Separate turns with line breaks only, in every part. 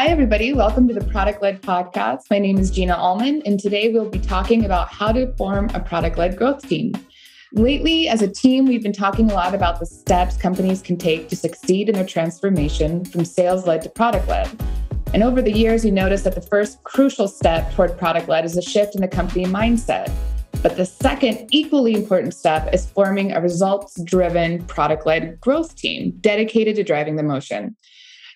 Hi, everybody. Welcome to the Product Led Podcast. My name is Gina Allman, and today we'll be talking about how to form a product led growth team. Lately, as a team, we've been talking a lot about the steps companies can take to succeed in their transformation from sales led to product led. And over the years, we noticed that the first crucial step toward product led is a shift in the company mindset. But the second, equally important step is forming a results driven product led growth team dedicated to driving the motion.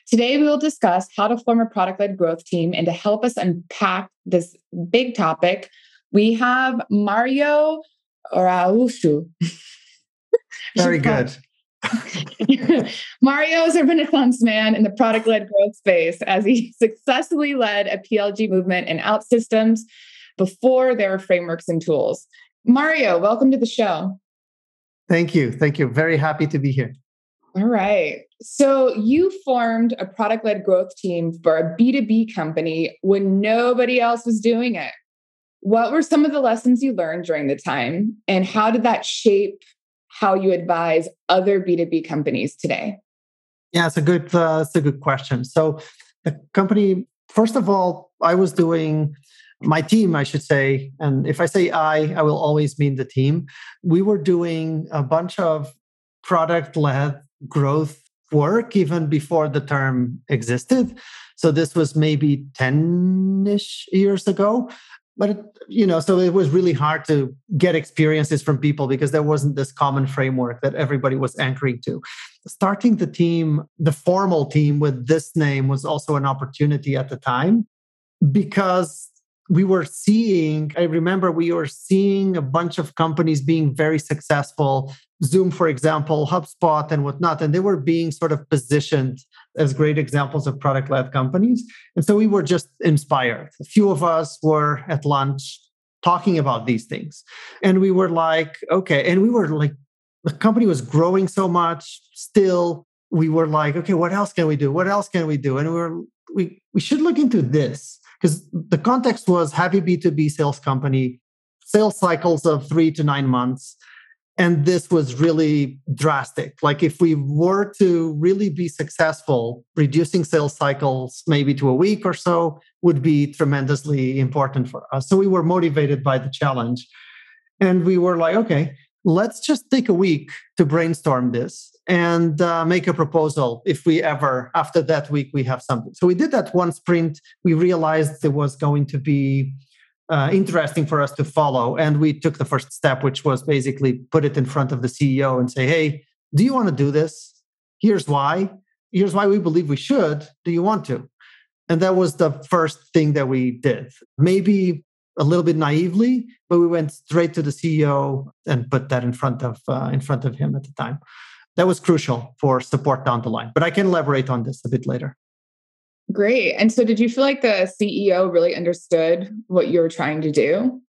Today, we will discuss how to form a product led growth team. And to help us unpack this big topic, we have Mario Araújo.
Very good.
Mario is a renaissance man in the product led growth space as he successfully led a PLG movement in OutSystems before there were frameworks and tools. Mario, welcome to the show.
Thank you. Thank you. Very happy to be here.
All right. So you formed a product led growth team for a B2B company when nobody else was doing it. What were some of the lessons you learned during the time, and how did that shape how you advise other B2B companies today?
Yeah, it's a good uh, it's a good question. So the company, first of all, I was doing my team, I should say, and if I say I, I will always mean the team. We were doing a bunch of product led growth work even before the term existed. So this was maybe 10 ish years ago but it, you know so it was really hard to get experiences from people because there wasn't this common framework that everybody was anchoring to starting the team the formal team with this name was also an opportunity at the time because we were seeing i remember we were seeing a bunch of companies being very successful zoom for example hubspot and whatnot and they were being sort of positioned as great examples of product led companies. And so we were just inspired. A few of us were at lunch talking about these things. And we were like, okay. And we were like, the company was growing so much still. We were like, okay, what else can we do? What else can we do? And we were, we, we should look into this because the context was heavy B2B sales company, sales cycles of three to nine months and this was really drastic. Like if we were to really be successful reducing sales cycles maybe to a week or so would be tremendously important for us. So we were motivated by the challenge. And we were like okay let's just take a week to brainstorm this and uh, make a proposal if we ever after that week we have something. So we did that one sprint. We realized there was going to be uh, interesting for us to follow. And we took the first step, which was basically put it in front of the CEO and say, hey, do you want to do this? Here's why. Here's why we believe we should. Do you want to? And that was the first thing that we did. Maybe a little bit naively, but we went straight to the CEO and put that in front of uh, in front of him at the time. That was crucial for support down the line. But I can elaborate on this a bit later.
Great. And so, did you feel like the CEO really understood what you were trying to do?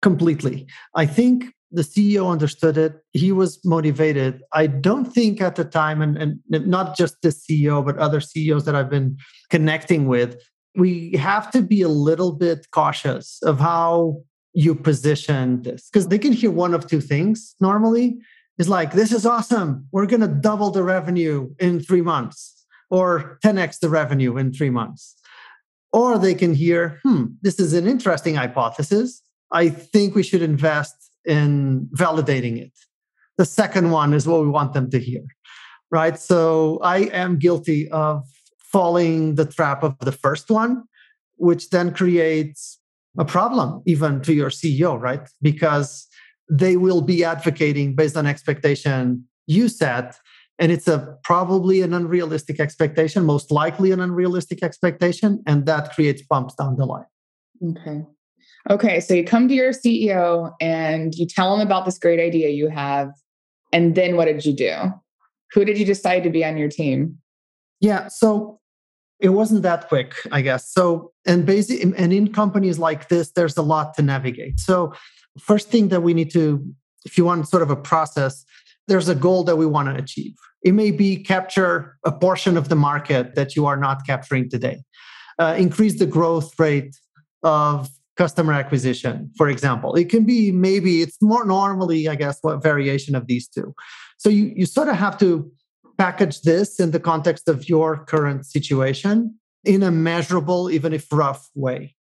Completely. I think the CEO understood it. He was motivated. I don't think at the time, and, and not just the CEO, but other CEOs that I've been connecting with, we have to be a little bit cautious of how you position this because they can hear one of two things normally is like this is awesome we're going to double the revenue in 3 months or 10x the revenue in three months. Or they can hear, hmm, this is an interesting hypothesis. I think we should invest in validating it. The second one is what we want them to hear, right? So I am guilty of falling the trap of the first one, which then creates a problem even to your CEO, right? Because they will be advocating based on expectation you set and it's a probably an unrealistic expectation most likely an unrealistic expectation and that creates bumps down the line.
Okay. Okay so you come to your ceo and you tell him about this great idea you have and then what did you do? Who did you decide to be on your team?
Yeah so it wasn't that quick i guess. So and basically and in companies like this there's a lot to navigate. So first thing that we need to if you want sort of a process there's a goal that we want to achieve. It may be capture a portion of the market that you are not capturing today, uh, increase the growth rate of customer acquisition, for example. It can be maybe it's more normally, I guess, what variation of these two. So you, you sort of have to package this in the context of your current situation in a measurable, even if rough way.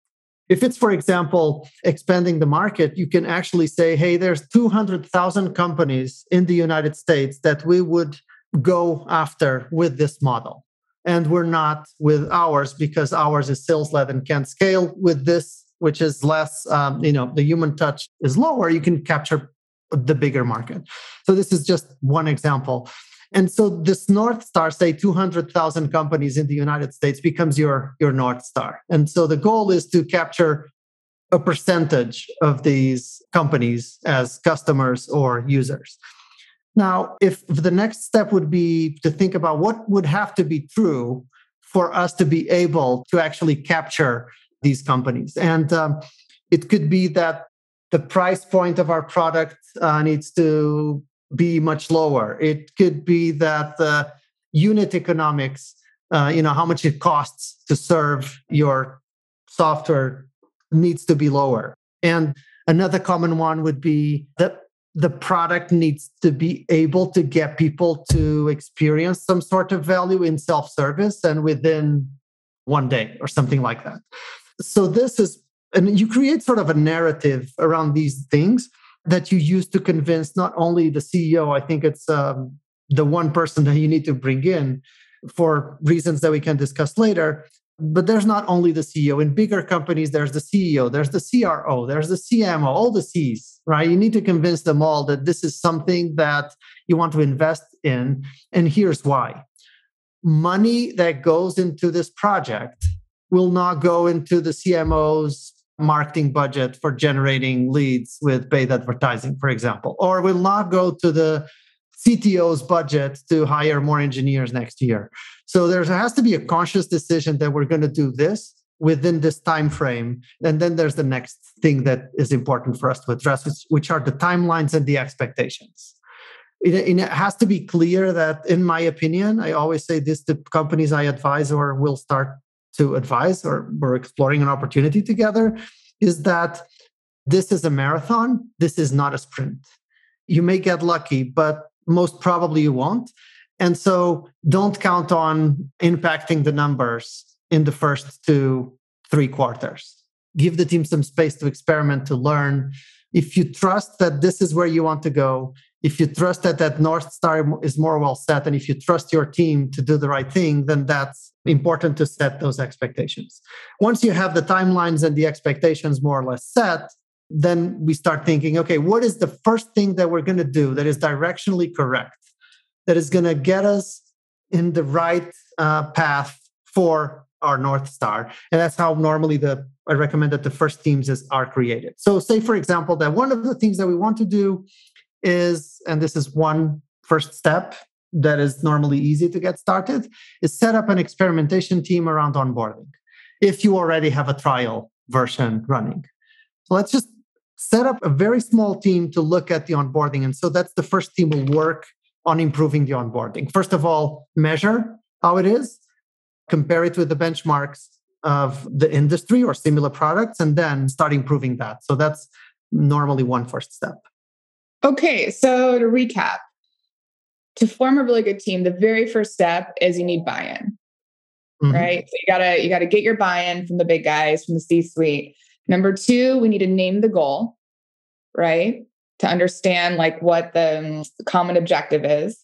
If it's, for example, expanding the market, you can actually say, hey, there's 200,000 companies in the United States that we would go after with this model. And we're not with ours because ours is sales led and can't scale. With this, which is less, um, you know, the human touch is lower, you can capture the bigger market. So this is just one example. And so this North Star, say 200,000 companies in the United States, becomes your, your North Star. And so the goal is to capture a percentage of these companies as customers or users. Now, if the next step would be to think about what would have to be true for us to be able to actually capture these companies. And um, it could be that the price point of our product uh, needs to be much lower. It could be that the unit economics, uh, you know, how much it costs to serve your software needs to be lower. And another common one would be that the product needs to be able to get people to experience some sort of value in self service and within one day or something like that. So, this is, and you create sort of a narrative around these things that you use to convince not only the CEO, I think it's um, the one person that you need to bring in for reasons that we can discuss later. But there's not only the CEO. In bigger companies, there's the CEO, there's the CRO, there's the CMO, all the C's, right? You need to convince them all that this is something that you want to invest in. And here's why money that goes into this project will not go into the CMO's marketing budget for generating leads with paid advertising, for example, or will not go to the CTO's budget to hire more engineers next year. So there has to be a conscious decision that we're going to do this within this time frame and then there's the next thing that is important for us to address which, are the timelines and the expectations it, it, has to be clear that in my opinion i always say this to companies i advise or will start to advise or we're exploring an opportunity together is that this is a marathon, this is not a sprint. You may get lucky, but most probably you won't. And so don't count on impacting the numbers in the first two, three quarters. Give the team some space to experiment, to learn. If you trust that this is where you want to go, if you trust that that North Star is more well set, and if you trust your team to do the right thing, then that's important to set those expectations. Once you have the timelines and the expectations more or less set, then we start thinking, okay, what is the first thing that we're going to do that is directionally correct, that is going to get us in the right uh, path for our North Star? And that's how normally the I recommend that the first teams is, are created. So, say for example that one of the things that we want to do is, and this is one first step that is normally easy to get started, is set up an experimentation team around onboarding if you already have a trial version running. So let's just set up a very small team to look at the onboarding. And so that's the first team will work on improving the onboarding. First of all, measure how it is, compare it with the benchmarks of the industry or similar products, and then start improving that. So that's normally one first step.
Okay, so to recap, to form a really good team, the very first step is you need buy-in. Mm-hmm. Right? So you got to you got to get your buy-in from the big guys, from the C-suite. Number 2, we need to name the goal, right? To understand like what the um, common objective is.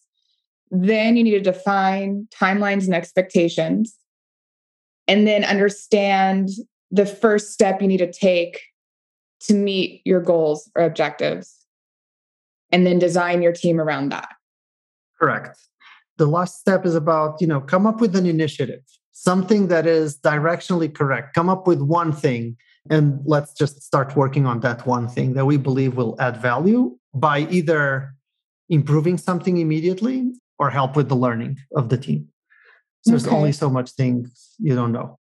Then you need to define timelines and expectations. And then understand the first step you need to take to meet your goals or objectives and then design your team around that.
Correct. The last step is about, you know, come up with an initiative, something that is directionally correct. Come up with one thing and let's just start working on that one thing that we believe will add value by either improving something immediately or help with the learning of the team. So okay. there's only so much things you don't know.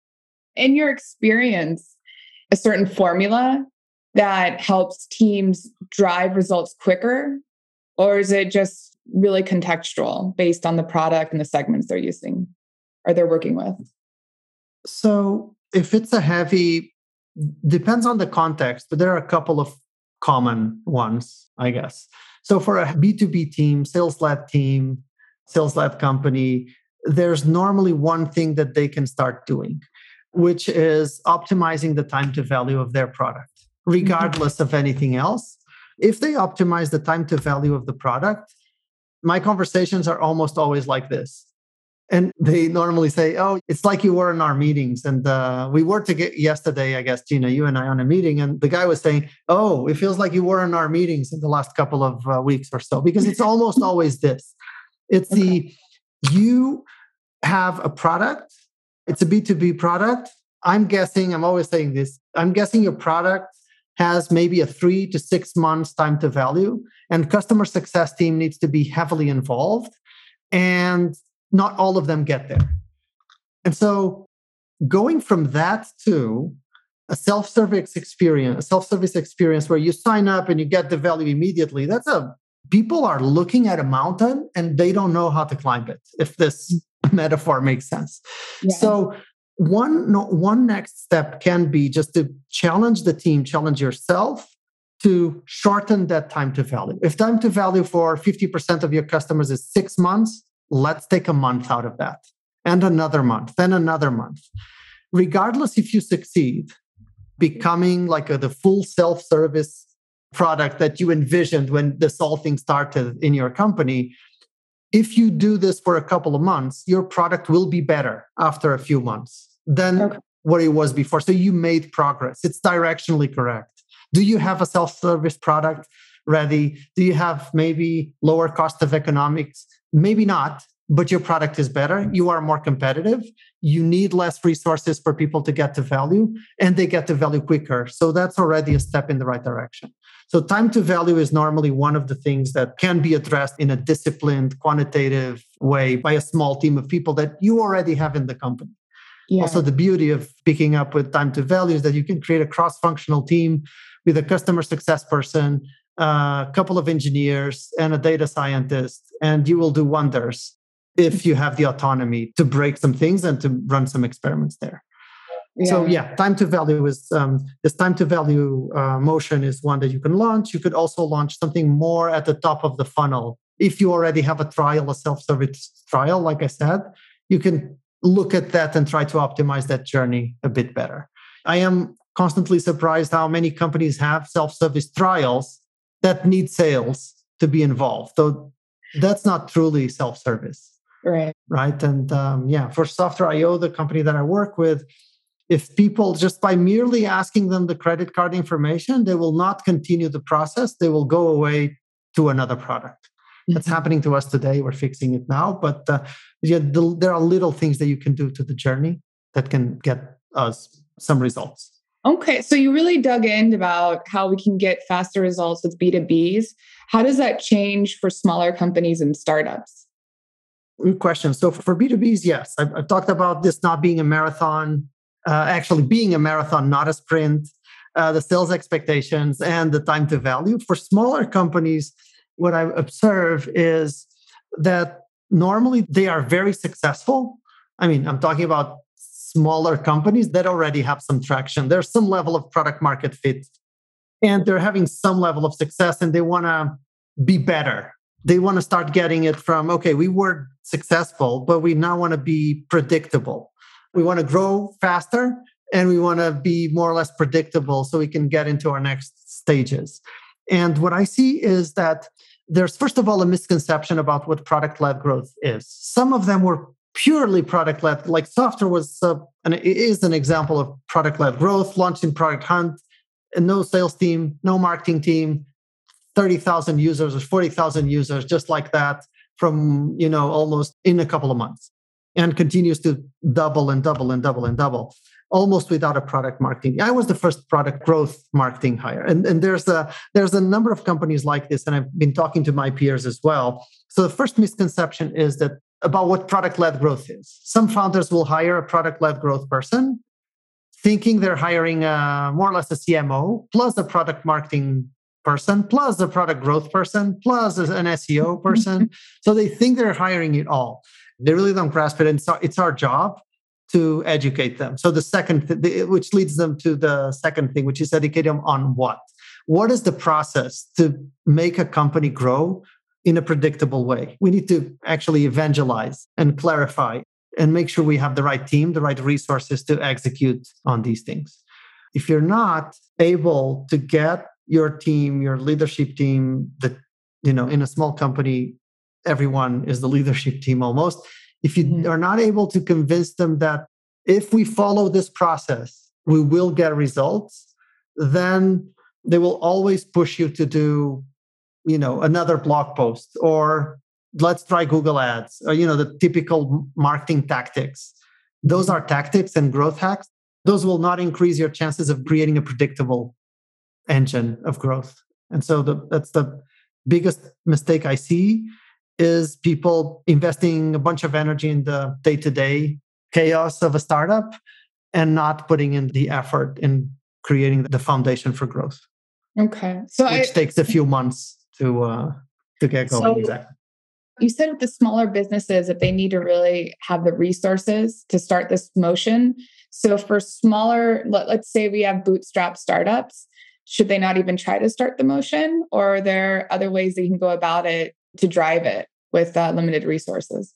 In your experience, a certain formula that helps teams drive results quicker? Or is it just really contextual based on the product and the segments they're using or they're working with?
So if it's a heavy, depends on the context, but there are a couple of common ones, I guess. So for a B2B team, sales led team, sales led company, there's normally one thing that they can start doing, which is optimizing the time to value of their product, mm-hmm. regardless mm-hmm. of anything else. If they optimize the time to value of the product, my conversations are almost always like this. And they normally say, Oh, it's like you were in our meetings. And uh, we were to get yesterday, I guess, Gina, you and I on a meeting. And the guy was saying, Oh, it feels like you were in our meetings in the last couple of uh, weeks or so, because it's almost always this. It's okay. the you have a product, it's a B2B product. I'm guessing, I'm always saying this, I'm guessing your product has maybe a three to six months time to value, and customer success team needs to be heavily involved. And not all of them get there. And so going from that to a self-service experience, a self-service experience where you sign up and you get the value immediately, that's a people are looking at a mountain and they don't know how to climb it, if this metaphor makes sense. Yeah. So one no, one next step can be just to challenge the team, challenge yourself to shorten that time to value. If time to value for 50% of your customers is six months, let's take a month out of that and another month, then another month. Regardless if you succeed, becoming like a, the full self service product that you envisioned when this whole thing started in your company, if you do this for a couple of months, your product will be better after a few months than okay. what it was before. So you made progress. It's directionally correct. Do you have a self service product ready? Do you have maybe lower cost of economics? Maybe not, but your product is better. Mm-hmm. You are more competitive. You need less resources for people to get to value, and they get to value quicker. So that's already a step in the right direction. So, time to value is normally one of the things that can be addressed in a disciplined, quantitative way by a small team of people that you already have in the company. Yeah. Also, the beauty of picking up with time to value is that you can create a cross functional team with a customer success person, a couple of engineers, and a data scientist, and you will do wonders if you have the autonomy to break some things and to run some experiments there. Yeah. So yeah, time to value is um, this time to value uh, motion is one that you can launch. You could also launch something more at the top of the funnel. If you already have a trial, a self-service trial, like I said, you can look at that and try to optimize that journey a bit better. I am constantly surprised how many companies have self-service trials that need sales to be involved. So that's not truly self-service.
Right.
Right. And um, yeah, for Softr.io, the company that I work with, if people just by merely asking them the credit card information, they will not continue the process. They will go away to another product. That's mm-hmm. happening to us today. We're fixing it now. But uh, yeah, the, there are little things that you can do to the journey that can get us some results.
Okay, so you really dug in about how we can get faster results with B2Bs. How does that change for smaller companies and startups?
Good question. So for B2Bs, yes, I've, I've talked about this not being a marathon, uh, actually being a marathon, not a sprint, uh, the sales expectations and the time to value. For smaller companies, what I observe is that normally they are very successful. I mean, I'm talking about smaller companies that already have some traction. There's some level of product market fit and they're having some level of success and they want to be better. They want to start getting it from, okay, we were successful, but we now want to be predictable. We want to grow faster and we want to be more or less predictable so we can get into our next stages. And what I see is that there's, first of all, a misconception about what product led growth is. Some of them were purely product led, like Softr was, uh, and it is an example of product led growth, launching Product Hunt, and no sales team, no marketing team, 30,000 users or 40,000 users, just like that, from, you know, almost in a couple of months and continues to double and double and double and double almost without a product marketing. I was the first product growth marketing hire. And, and there's a there's a number of companies like this, and I've been talking to my peers as well. So the first misconception is that about what product-led growth is. Some founders will hire a product-led growth person, thinking they're hiring a, more or less a CMO plus a product marketing person plus a product growth person plus an SEO person. so they think they're hiring it all. They really don't grasp it, and so it's our job to educate them. So the second, th- which leads them to the second thing, which is educate them on what. What is the process to make a company grow in a predictable way. We need to actually evangelize and clarify and make sure we have the right team, the right resources to execute on these things. If you're not able to get your team, your leadership team, that you know, in a small company, everyone is the leadership team almost. If you mm-hmm. are not able to convince them that if we follow this process, we will get results, then they will always push you to do, you know, another blog post or let's try Google Ads or, you know, the typical marketing tactics. Those are tactics and growth hacks. Those will not increase your chances of creating a predictable engine of growth. And so the, that's the biggest mistake I see is people investing a bunch of energy in the day-to-day chaos of a startup and not putting in the effort in creating the foundation for growth.
Okay.
So which I, takes a few months to uh to get going. So exactly.
You said with the smaller businesses that they need to really have the resources to start this motion. So for smaller, let, let's say we have bootstrap startups, should they not even try to start the motion or are there other ways that you can go about it to drive it with uh, limited resources?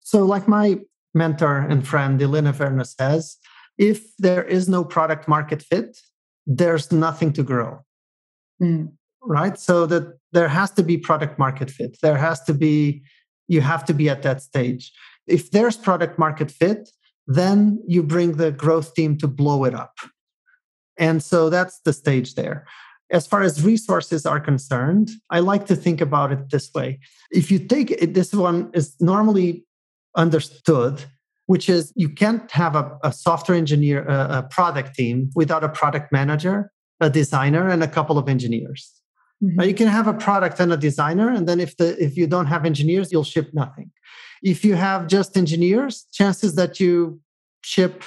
So like my mentor and friend Elena Verna says, if there is no product market fit, there's nothing to grow. Mm. Right? So that there has to be product market fit. There has to be, you have to be at that stage. If there's product market fit, then you bring the growth team to blow it up. And so that's the stage there. As far as resources are concerned, I like to think about it this way. If you take it, this one is normally understood which is you can't have a, a software engineer, a, a, product team without a product manager, a designer, and a couple of engineers. Mm-hmm. You can have a product and a designer, and then if the if you don't have engineers, you'll ship nothing. If you have just engineers, chances that you ship,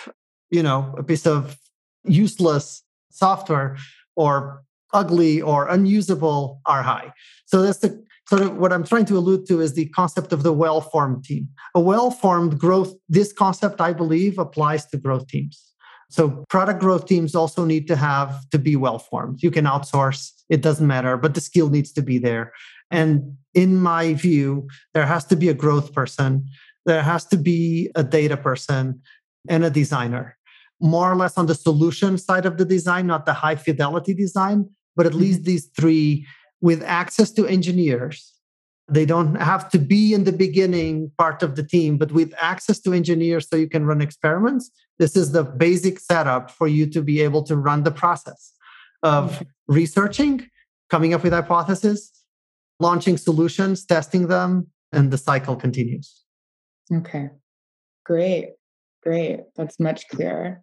you know, a piece of useless software or ugly or unusable are high. So that's the sort of what I'm trying to allude to is the concept of the well formed team. A well formed growth, this concept, I believe, applies to growth teams. So product growth teams also need to have to be well formed. You can outsource, it doesn't matter, but the skill needs to be there. And in my view, there has to be a growth person, there has to be a data person, and a designer. More or less on the solution side of the design, not the high fidelity design, but at least mm-hmm. these three with access to engineers. They don't have to be in the beginning part of the team, but with access to engineers so you can run experiments. This is the basic setup for you to be able to run the process of mm-hmm. researching, coming up with hypotheses, launching solutions, testing them, and the cycle continues.
Okay, great, great. That's much clearer.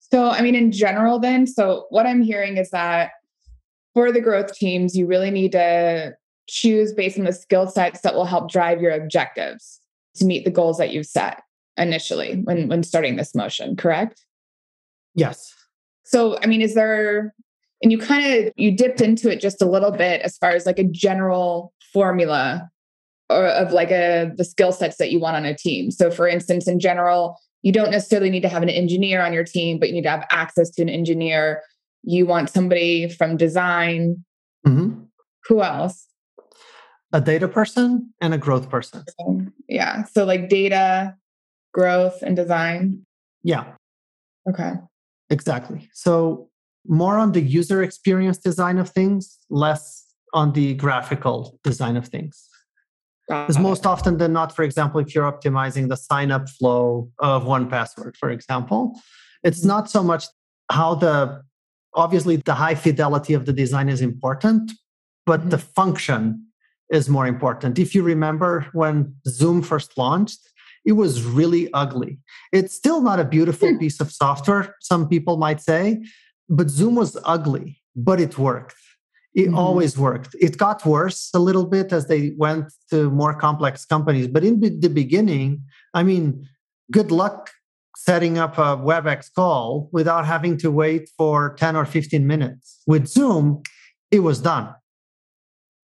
So, I mean, in general, then, so what I'm hearing is that for the growth teams, you really need to choose based on the skill sets that will help drive your objectives to meet the goals that you've set initially when when starting this motion, correct?
Yes.
So, I mean, is there and you kind of you dipped into it just a little bit as far as like a general formula or of like a the skill sets that you want on a team. So for instance, in general, you don't necessarily need to have an engineer on your team, but you need to have access to an engineer you want somebody from design. Mm-hmm. Who else?
A data person and a growth person.
Yeah. So like data, growth, and design.
Yeah.
Okay.
Exactly. So more on the user experience design of things, less on the graphical design of things. Because most often than not, for example, if you're optimizing the sign up flow of 1Password, for example, it's mm-hmm. not so much how the obviously the high fidelity of the design is important but mm-hmm. the function is more important if you remember when zoom first launched it was really ugly it's still not a beautiful mm. piece of software some people might say but zoom was ugly but it worked it mm-hmm. always worked it got worse a little bit as they went to more complex companies but in the beginning i mean good luck setting up a WebEx call without having to wait for 10 or 15 minutes. With Zoom, it was done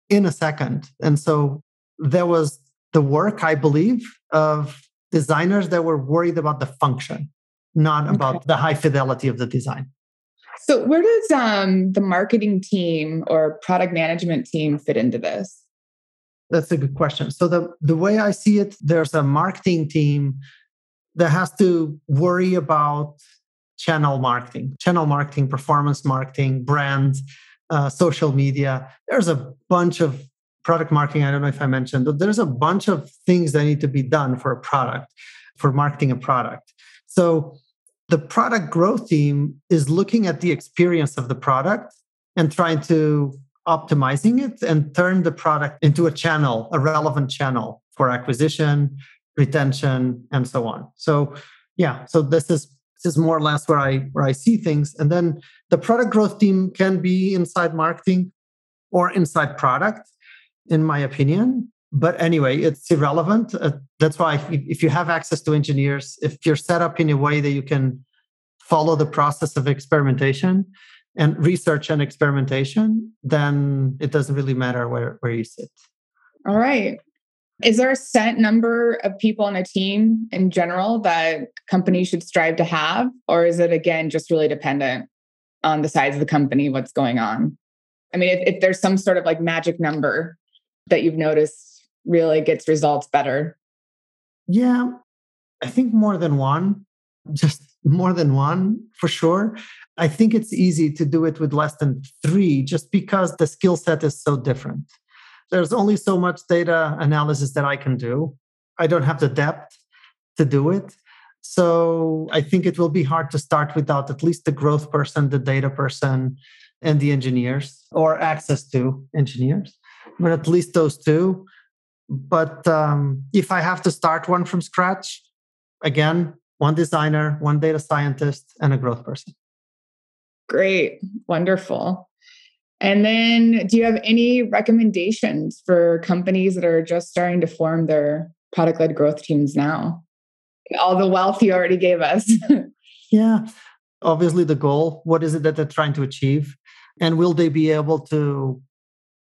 in a second. And so there was the work, I believe, of designers that were worried about the function, not okay. about the high fidelity of the design.
So, where does um, the marketing team or product management team fit into this?
That's a good question. So the the way I see it, there's a marketing team that has to worry about channel marketing, channel marketing, performance marketing, brand, uh, social media. There's a bunch of product marketing. I don't know if I mentioned, but there's a bunch of things that need to be done for a product, for marketing a product. So the product growth team is looking at the experience of the product and trying to optimizing it and turn the product into a channel, a relevant channel for acquisition, retention, and so on. So yeah, so this is this is more or less where I where I see things. And then the product growth team can be inside marketing or inside product, in my opinion. But anyway, it's irrelevant. Uh, that's why if, you have access to engineers, if you're set up in a way that you can follow the process of experimentation, and research and experimentation, then it doesn't really matter where, where you sit.
All right. Is there a set number of people on a team in general that companies should strive to have? Or is it, again, just really dependent on the size of the company, what's going on? I mean, if, if there's some sort of like magic number that you've noticed really gets results better.
Yeah, I think more than one, just more than one for sure. I think it's easy to do it with less than three just because the skill set is so different. There's only so much data analysis that I can do. I don't have the depth to do it. So I think it will be hard to start without at least the growth person, the data person, and the engineers, or access to engineers, but at least those two. But um, if I have to start one from scratch, again, one designer, one data scientist, and a growth person.
Great. Wonderful. And then, do you have any recommendations for companies that are just starting to form their product led growth teams now? All the wealth you already gave us.
yeah. Obviously, the goal what is it that they're trying to achieve? And will they be able to,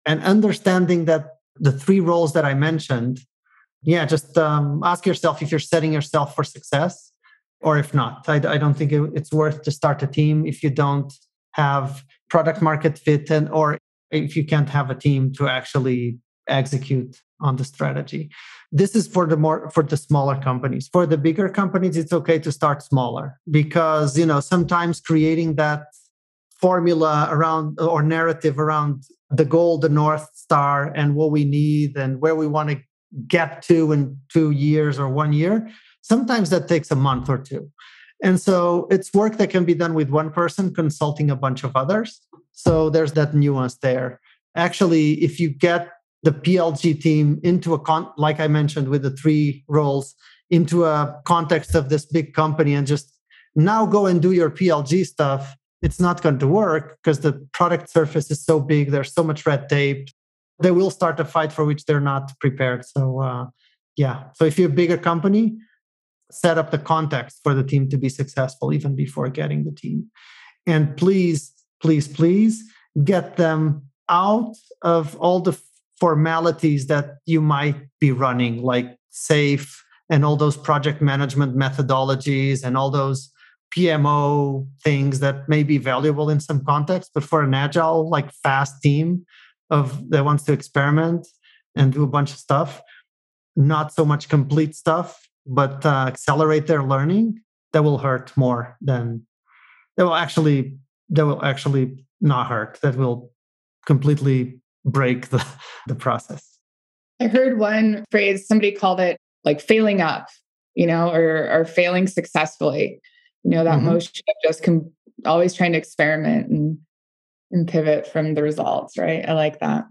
and understanding that the three roles that I mentioned, yeah, just um, ask yourself if you're setting yourself for success or if not. I, I don't think it, it's worth to start a team if you don't have product market fit and or if you can't have a team to actually execute on the strategy. This is for the more for the smaller companies. For the bigger companies, it's okay to start smaller because you know sometimes creating that formula around or narrative around the goal, the north star, and what we need and where we want to get to in two years or one year Sometimes that takes a month or two. And so it's work that can be done with one person consulting a bunch of others. So there's that nuance there. Actually, if you get the PLG team into a con, like I mentioned with the three roles, into a context of this big company and just now go and do your PLG stuff, it's not going to work because the product surface is so big. There's so much red tape. They will start a fight for which they're not prepared. So, uh, yeah. So if you're a bigger company, set up the context for the team to be successful even before getting the team. And please, please, please get them out of all the formalities that you might be running, like SAFe and all those project management methodologies and all those PMO things that may be valuable in some context, but for an agile, like fast team of that wants to experiment and do a bunch of stuff, not so much complete stuff but uh, accelerate their learning, that will hurt more than that will actually that will actually not hurt. That will completely break the, the process.
I heard one phrase, somebody called it like failing up, you know, or or failing successfully. You know, that mm-hmm. motion of just com- always trying to experiment and and pivot from the results, right? I like that.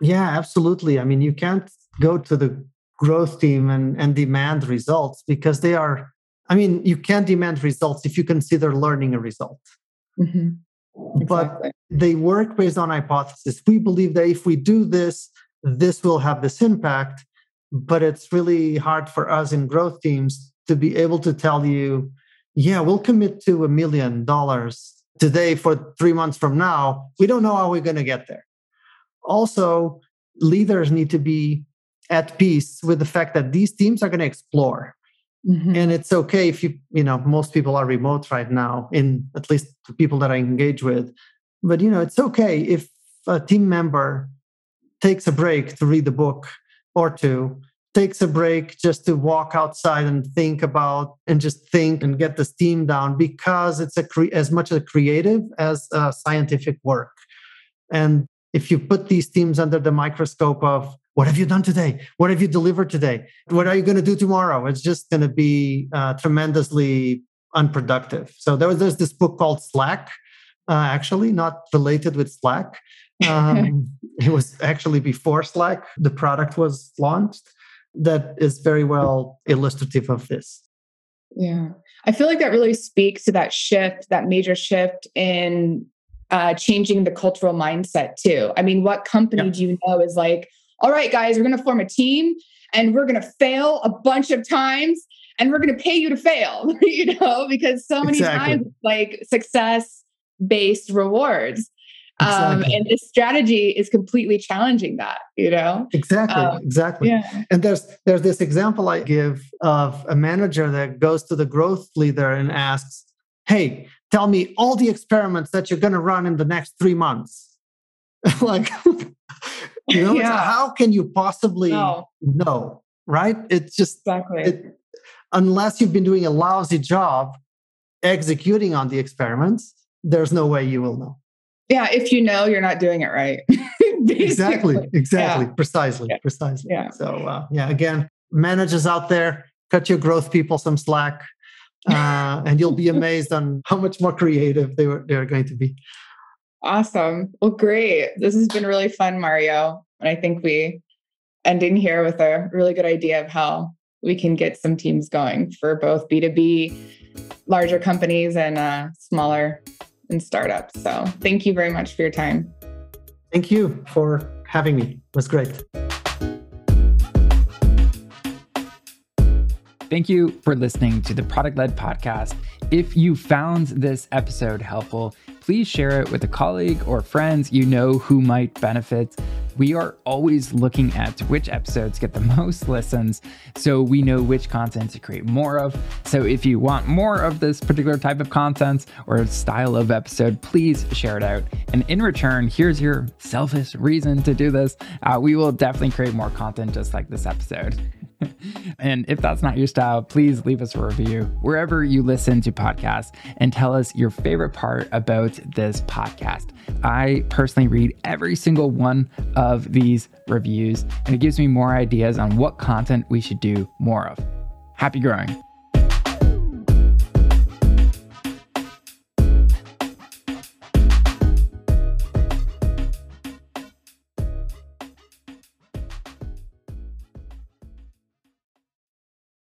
Yeah, absolutely. I mean, you can't go to the growth team and, and demand results because they are i mean you can't demand results if you consider learning a result mm-hmm. exactly. but they work based on hypothesis we believe that if we do this this will have this impact but it's really hard for us in growth teams to be able to tell you yeah we'll commit to a million dollars today for three months from now. We don't know how we're going to get there. Also leaders need to be at peace with the fact that these teams are going to explore. Mm-hmm. and it's okay if you you know most people are remote right now in at least the people that i engage with. But you know it's okay if a team member takes a break to read the book or two, takes a break just to walk outside and think about and just think and get the steam down because it's a cre- as much a creative as a scientific work. And if you put these teams under the microscope of what have you done today? What have you delivered today? What are you going to do tomorrow? It's just going to be uh, tremendously unproductive. So there was there's this book called Slack, uh, actually not related with Slack. Um, it was actually before Slack the product was launched. That is very well illustrative of this.
Yeah, I feel like that really speaks to that shift, that major shift in uh, changing the cultural mindset too. I mean, what company do you know is like? all right, guys, we're going to form a team and we're going to fail a bunch of times and we're going to pay you to fail, you know, because so many exactly. times like success based rewards. Um, exactly. Um, and this strategy is completely challenging that, you know?
Exactly. Um, exactly. Yeah. And there's there's this example I give of a manager that goes to the growth leader and asks, Hey, tell me all the experiments that you're gonna run in the next three months. like you know, yeah. how can you possibly no. know? Right? It's just
exactly.
It, unless you've been doing a lousy job executing on the experiments, there's no way you will know.
Yeah, if you know, you're not doing it right.
exactly, exactly, yeah. precisely, yeah. precisely. Yeah. So, uh, yeah, again, managers out there, cut your growth people some slack, uh, and you'll be amazed on how much more creative they were they're going to be.
Awesome. Well, great. This has been really fun, Mario. And I think we ending here with a really good idea of how we can get some teams going for both B2B, larger companies, and uh, smaller and startups. So thank you very much for your time.
Thank you for having me. It was great.
Thank you for listening to the Product Led Podcast. If you found this episode helpful, please share it with a colleague or friends you know who might benefit. We are always looking at which episodes get the most listens so we know which content to create more of. So if you want more of this particular type of content or style of episode, please share it out. And in return, here's your selfish reason to do this. Uh, we will definitely create more content just like this episode. and if that's not your style, please leave us a review wherever you listen to podcasts and tell us your favorite part about this podcast. I personally read every single one of these reviews, and it gives me more ideas on what content we should do more of. Happy growing.